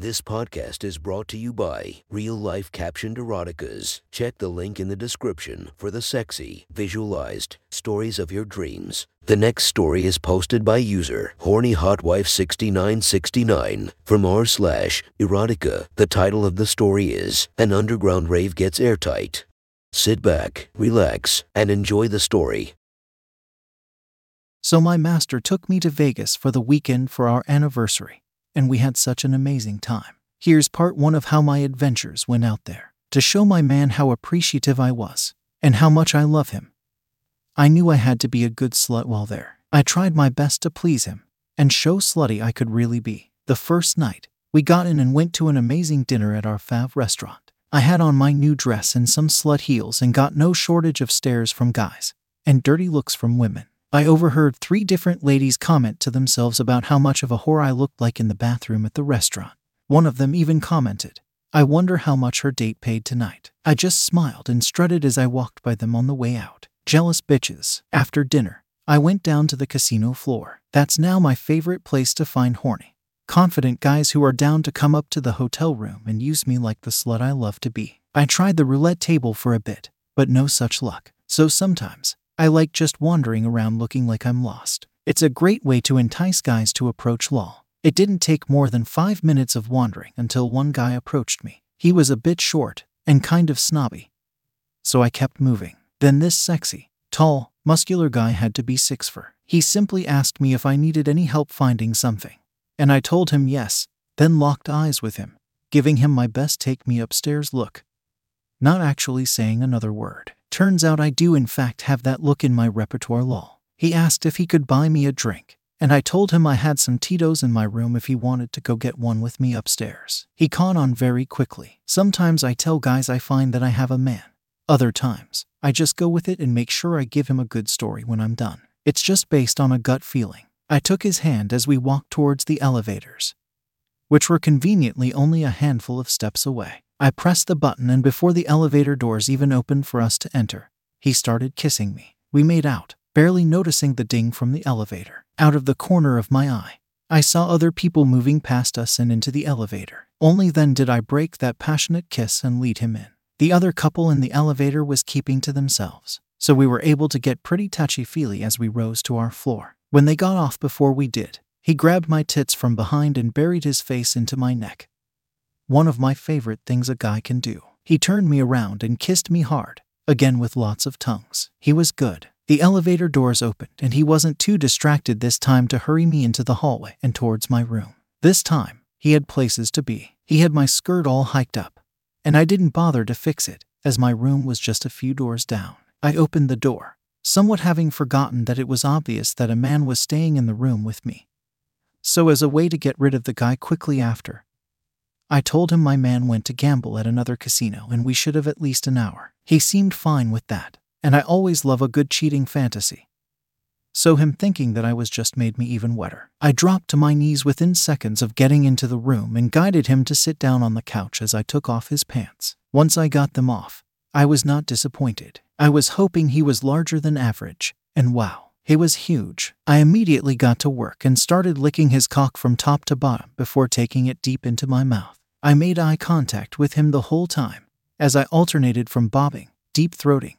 This podcast is brought to you by Real Life Captioned Eroticas. Check the link in the description for the sexy, visualized stories of your dreams. The next story is posted by user Horny Hot Wife 6969 from r slash erotica. The title of the story is An Underground Rave Gets Airtight. Sit back, relax, and enjoy the story. So my master took me to Vegas for the weekend for our anniversary, and we had such an amazing time. Here's part one of how my adventures went out there to show my man how appreciative I was and how much I love him. I knew I had to be a good slut while there. I tried my best to please him and show slutty I could really be. The first night, we got in and went to an amazing dinner at our Fav restaurant. I had on my new dress and some slut heels and got no shortage of stares from guys and dirty looks from women. I overheard three different ladies comment to themselves about how much of a whore I looked like in the bathroom at the restaurant. One of them even commented, I wonder how much her date paid tonight. I just smiled and strutted as I walked by them on the way out. Jealous bitches. After dinner, I went down to the casino floor. That's now my favorite place to find horny, confident guys who are down to come up to the hotel room and use me like the slut I love to be. I tried the roulette table for a bit, but no such luck. So sometimes, I like just wandering around looking like I'm lost. It's a great way to entice guys to approach law. It didn't take more than five minutes of wandering until one guy approached me. He was a bit short and kind of snobby. So I kept moving. Then this sexy, tall, muscular guy had to be six for. He simply asked me if I needed any help finding something. And I told him yes, then locked eyes with him, giving him my best take me upstairs look. Not actually saying another word. Turns out I do, in fact, have that look in my repertoire law. He asked if he could buy me a drink, and I told him I had some Tito's in my room if he wanted to go get one with me upstairs. He caught on very quickly. Sometimes I tell guys I find that I have a man. Other times, I just go with it and make sure I give him a good story when I'm done. It's just based on a gut feeling. I took his hand as we walked towards the elevators, which were conveniently only a handful of steps away. I pressed the button, and before the elevator doors even opened for us to enter, he started kissing me. We made out, barely noticing the ding from the elevator. Out of the corner of my eye, I saw other people moving past us and into the elevator. Only then did I break that passionate kiss and lead him in. The other couple in the elevator was keeping to themselves, so we were able to get pretty touchy feely as we rose to our floor. When they got off before we did, he grabbed my tits from behind and buried his face into my neck one of my favorite things a guy can do. He turned me around and kissed me hard, again with lots of tongues. He was good. The elevator doors opened, and he wasn't too distracted this time to hurry me into the hallway and towards my room. This time, he had places to be. He had my skirt all hiked up, and I didn't bother to fix it, as my room was just a few doors down. I opened the door, somewhat having forgotten that it was obvious that a man was staying in the room with me. So, as a way to get rid of the guy quickly after, I told him my man went to gamble at another casino and we should have at least an hour. He seemed fine with that, and I always love a good cheating fantasy. So, him thinking that I was just made me even wetter. I dropped to my knees within seconds of getting into the room and guided him to sit down on the couch as I took off his pants. Once I got them off, I was not disappointed. I was hoping he was larger than average, and wow, he was huge. I immediately got to work and started licking his cock from top to bottom before taking it deep into my mouth. I made eye contact with him the whole time, as I alternated from bobbing, deep throating,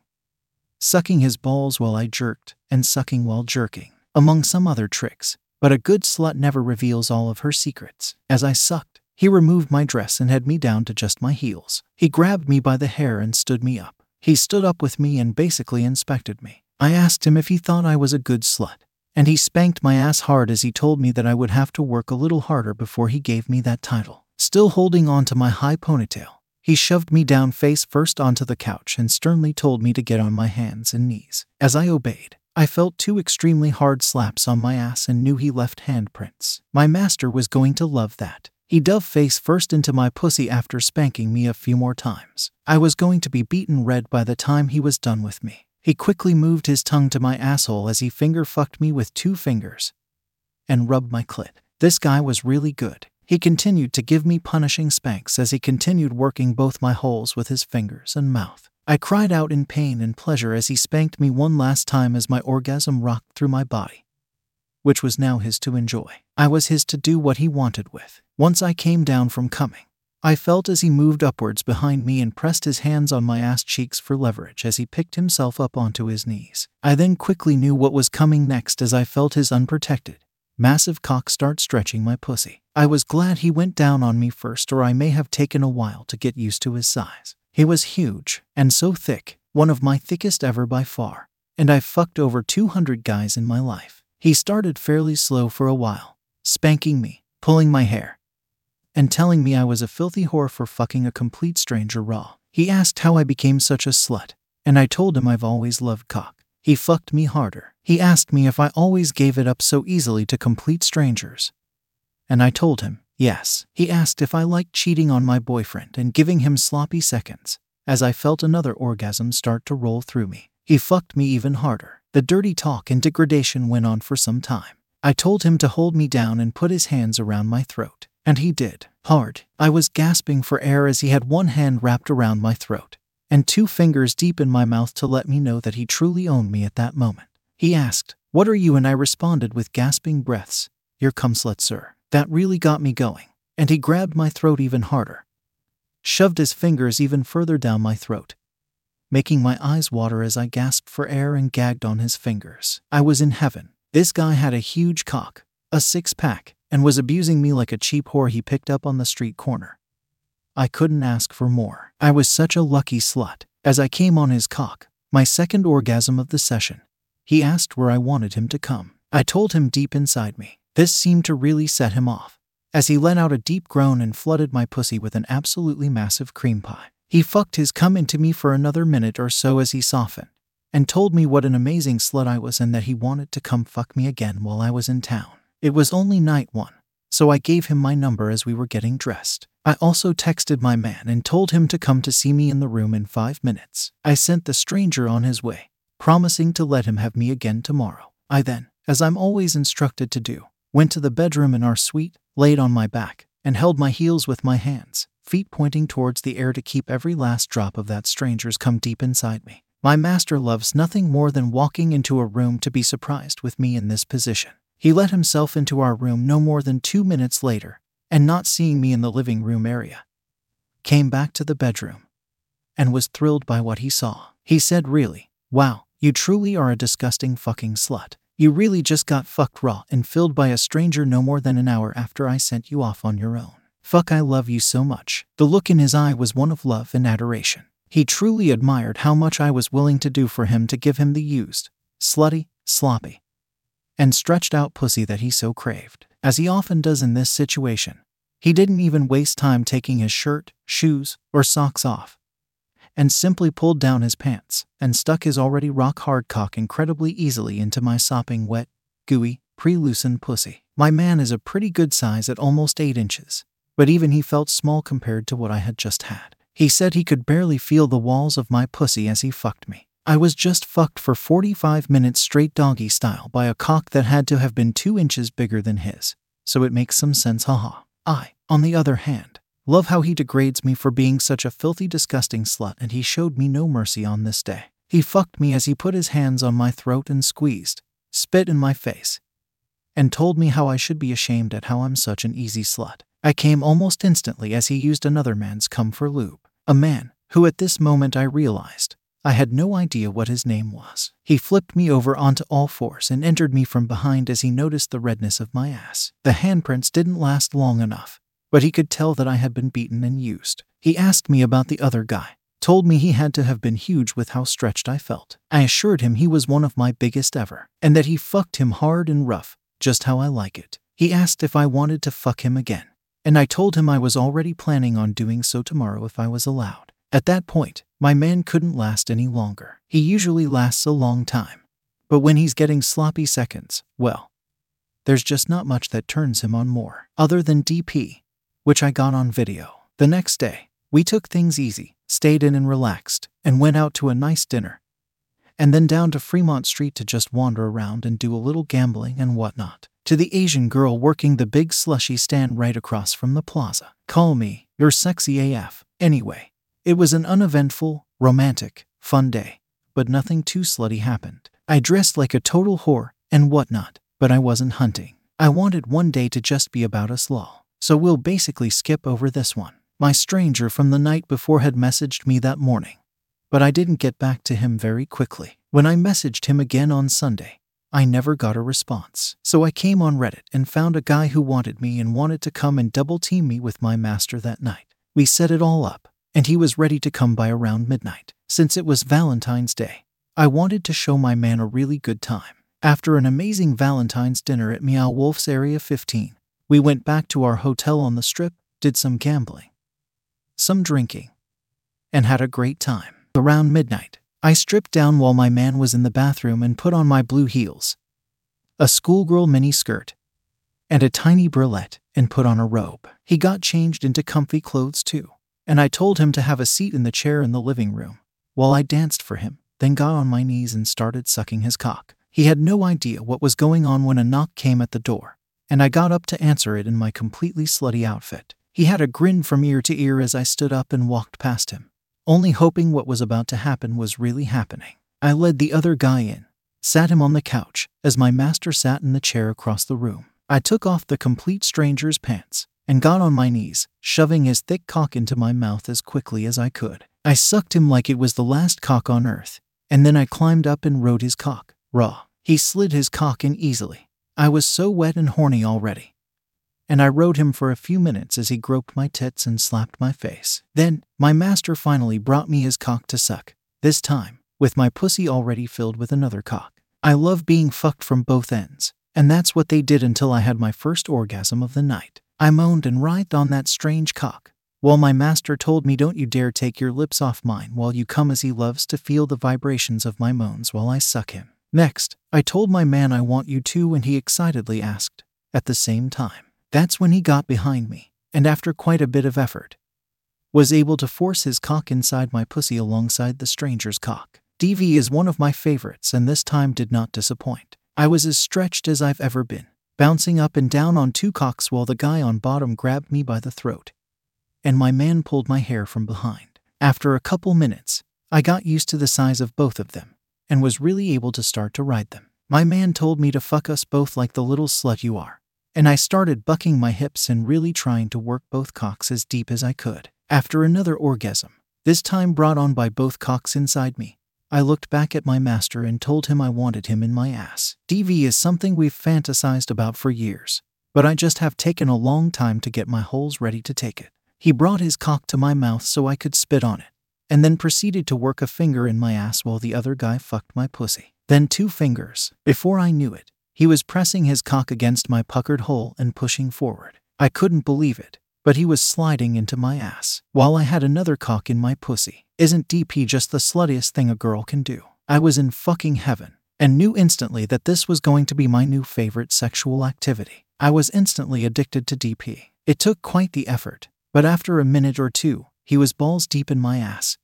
sucking his balls while I jerked, and sucking while jerking, among some other tricks. But a good slut never reveals all of her secrets. As I sucked, he removed my dress and had me down to just my heels. He grabbed me by the hair and stood me up. He stood up with me and basically inspected me. I asked him if he thought I was a good slut, and he spanked my ass hard as he told me that I would have to work a little harder before he gave me that title. Still holding on to my high ponytail, he shoved me down face first onto the couch and sternly told me to get on my hands and knees. As I obeyed, I felt two extremely hard slaps on my ass and knew he left handprints. My master was going to love that. He dove face first into my pussy after spanking me a few more times. I was going to be beaten red by the time he was done with me. He quickly moved his tongue to my asshole as he finger fucked me with two fingers and rubbed my clit. This guy was really good. He continued to give me punishing spanks as he continued working both my holes with his fingers and mouth. I cried out in pain and pleasure as he spanked me one last time as my orgasm rocked through my body. which was now his to enjoy. I was his to do what he wanted with. Once I came down from coming, I felt as he moved upwards behind me and pressed his hands on my ass cheeks for leverage as he picked himself up onto his knees. I then quickly knew what was coming next as I felt his unprotected, massive cock start stretching my pussy. I was glad he went down on me first, or I may have taken a while to get used to his size. He was huge and so thick, one of my thickest ever by far, and I've fucked over 200 guys in my life. He started fairly slow for a while, spanking me, pulling my hair, and telling me I was a filthy whore for fucking a complete stranger raw. He asked how I became such a slut, and I told him I've always loved cock. He fucked me harder. He asked me if I always gave it up so easily to complete strangers. And I told him, yes. He asked if I liked cheating on my boyfriend and giving him sloppy seconds, as I felt another orgasm start to roll through me. He fucked me even harder. The dirty talk and degradation went on for some time. I told him to hold me down and put his hands around my throat. And he did. Hard. I was gasping for air as he had one hand wrapped around my throat and two fingers deep in my mouth to let me know that he truly owned me at that moment. He asked, What are you? And I responded with gasping breaths, Your cum slut, sir. That really got me going. And he grabbed my throat even harder, shoved his fingers even further down my throat, making my eyes water as I gasped for air and gagged on his fingers. I was in heaven. This guy had a huge cock, a six pack, and was abusing me like a cheap whore he picked up on the street corner. I couldn't ask for more. I was such a lucky slut. As I came on his cock, my second orgasm of the session, he asked where I wanted him to come. I told him deep inside me. This seemed to really set him off, as he let out a deep groan and flooded my pussy with an absolutely massive cream pie. He fucked his cum into me for another minute or so as he softened, and told me what an amazing slut I was and that he wanted to come fuck me again while I was in town. It was only night one, so I gave him my number as we were getting dressed. I also texted my man and told him to come to see me in the room in five minutes. I sent the stranger on his way, promising to let him have me again tomorrow. I then, as I'm always instructed to do, went to the bedroom in our suite, laid on my back, and held my heels with my hands, feet pointing towards the air to keep every last drop of that stranger's come deep inside me. My master loves nothing more than walking into a room to be surprised with me in this position. He let himself into our room no more than two minutes later, and not seeing me in the living room area, came back to the bedroom and was thrilled by what he saw. He said, Really, wow, you truly are a disgusting fucking slut. You really just got fucked raw and filled by a stranger no more than an hour after I sent you off on your own. Fuck, I love you so much. The look in his eye was one of love and adoration. He truly admired how much I was willing to do for him to give him the used, slutty, sloppy, and stretched out pussy that he so craved. As he often does in this situation, he didn't even waste time taking his shirt, shoes, or socks off, and simply pulled down his pants and stuck his already rock hard cock incredibly easily into my sopping, wet, gooey, pre loosened pussy. My man is a pretty good size at almost 8 inches, but even he felt small compared to what I had just had. He said he could barely feel the walls of my pussy as he fucked me. I was just fucked for 45 minutes straight doggy style by a cock that had to have been two inches bigger than his. So it makes some sense, haha. I, on the other hand, love how he degrades me for being such a filthy, disgusting slut, and he showed me no mercy on this day. He fucked me as he put his hands on my throat and squeezed, spit in my face, and told me how I should be ashamed at how I'm such an easy slut. I came almost instantly as he used another man's cum for lube. A man who at this moment I realized I had no idea what his name was. He flipped me over onto all fours and entered me from behind as he noticed the redness of my ass. The handprints didn't last long enough, but he could tell that I had been beaten and used. He asked me about the other guy, told me he had to have been huge with how stretched I felt. I assured him he was one of my biggest ever, and that he fucked him hard and rough, just how I like it. He asked if I wanted to fuck him again, and I told him I was already planning on doing so tomorrow if I was allowed. At that point, my man couldn't last any longer. He usually lasts a long time. But when he's getting sloppy seconds, well, there's just not much that turns him on more, other than DP, which I got on video. The next day, we took things easy, stayed in and relaxed, and went out to a nice dinner. And then down to Fremont Street to just wander around and do a little gambling and whatnot. To the Asian girl working the big slushy stand right across from the plaza. Call me, you're sexy AF. Anyway, it was an uneventful, romantic, fun day, but nothing too slutty happened. I dressed like a total whore and whatnot, but I wasn't hunting. I wanted one day to just be about us lol. So we'll basically skip over this one. My stranger from the night before had messaged me that morning, but I didn't get back to him very quickly. When I messaged him again on Sunday, I never got a response. So I came on Reddit and found a guy who wanted me and wanted to come and double team me with my master that night. We set it all up, and he was ready to come by around midnight. Since it was Valentine's Day, I wanted to show my man a really good time. After an amazing Valentine's dinner at Meow Wolf's Area 15, we went back to our hotel on the strip, did some gambling, some drinking, and had a great time. Around midnight, I stripped down while my man was in the bathroom and put on my blue heels, a schoolgirl mini skirt, and a tiny bralette, and put on a robe. He got changed into comfy clothes too, and I told him to have a seat in the chair in the living room while I danced for him, then got on my knees and started sucking his cock. He had no idea what was going on when a knock came at the door, and I got up to answer it in my completely slutty outfit. He had a grin from ear to ear as I stood up and walked past him, only hoping what was about to happen was really happening. I led the other guy in, sat him on the couch, as my master sat in the chair across the room. I took off the complete stranger's pants and got on my knees, shoving his thick cock into my mouth as quickly as I could. I sucked him like it was the last cock on earth, and then I climbed up and rode his cock, raw. He slid his cock in easily. I was so wet and horny already. And I rode him for a few minutes as he groped my tits and slapped my face. Then, my master finally brought me his cock to suck, this time, with my pussy already filled with another cock. I love being fucked from both ends, and that's what they did until I had my first orgasm of the night. I moaned and writhed on that strange cock, while my master told me, Don't you dare take your lips off mine while you come, as he loves to feel the vibrations of my moans while I suck him. Next, I told my man I want you too, and he excitedly asked, at the same time. That's when he got behind me, and after quite a bit of effort, was able to force his cock inside my pussy alongside the stranger's cock. DV is one of my favorites, and this time did not disappoint. I was as stretched as I've ever been, bouncing up and down on two cocks while the guy on bottom grabbed me by the throat, and my man pulled my hair from behind. After a couple minutes, I got used to the size of both of them and was really able to start to ride them. My man told me to fuck us both like the little slut you are, and I started bucking my hips and really trying to work both cocks as deep as I could. After another orgasm, this time brought on by both cocks inside me, I looked back at my master and told him I wanted him in my ass. DV is something we've fantasized about for years, but I just have taken a long time to get my holes ready to take it. He brought his cock to my mouth so I could spit on it and then proceeded to work a finger in my ass while the other guy fucked my pussy. Then two fingers. Before I knew it, he was pressing his cock against my puckered hole and pushing forward. I couldn't believe it, but he was sliding into my ass while I had another cock in my pussy. Isn't DP just the sluttiest thing a girl can do? I was in fucking heaven and knew instantly that this was going to be my new favorite sexual activity. I was instantly addicted to DP. It took quite the effort, but after a minute or two, he was balls deep in my ass,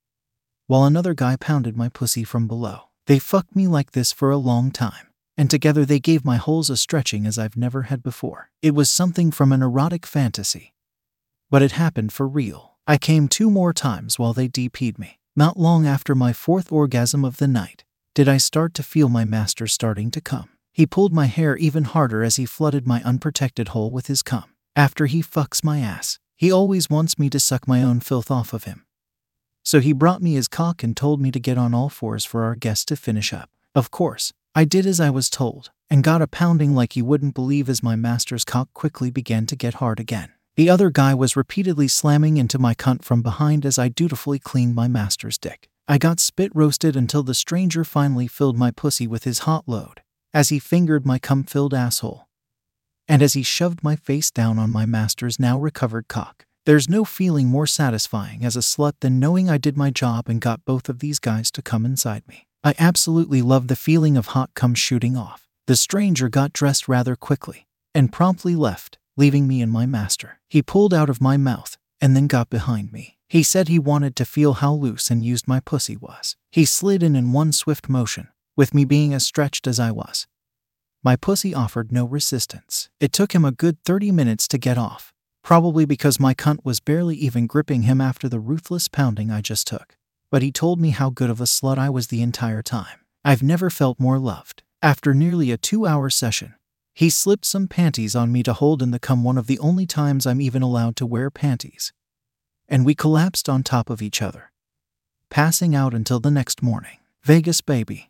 while another guy pounded my pussy from below. They fucked me like this for a long time, and together they gave my holes a stretching as I've never had before. It was something from an erotic fantasy. But it happened for real. I came two more times while they DP'd me. Not long after my fourth orgasm of the night, did I start to feel my master starting to come. He pulled my hair even harder as he flooded my unprotected hole with his cum. After he fucks my ass, he always wants me to suck my own filth off of him. So he brought me his cock and told me to get on all fours for our guest to finish up. Of course, I did as I was told, and got a pounding like you wouldn't believe as my master's cock quickly began to get hard again. The other guy was repeatedly slamming into my cunt from behind as I dutifully cleaned my master's dick. I got spit roasted until the stranger finally filled my pussy with his hot load, as he fingered my cum filled asshole and as he shoved my face down on my master's now recovered cock. There's no feeling more satisfying as a slut than knowing I did my job and got both of these guys to come inside me. I absolutely love the feeling of hot cum shooting off. The stranger got dressed rather quickly and promptly left, leaving me and my master. He pulled out of my mouth and then got behind me. He said he wanted to feel how loose and used my pussy was. He slid in in one swift motion, with me being as stretched as I was. My pussy offered no resistance. It took him a good 30 minutes to get off, probably because my cunt was barely even gripping him after the ruthless pounding I just took. But he told me how good of a slut I was the entire time. I've never felt more loved. After nearly a two hour session, He slipped some panties on me to hold in the cum, one of the only times I'm even allowed to wear panties. And we collapsed on top of each other, passing out until the next morning. Vegas, baby.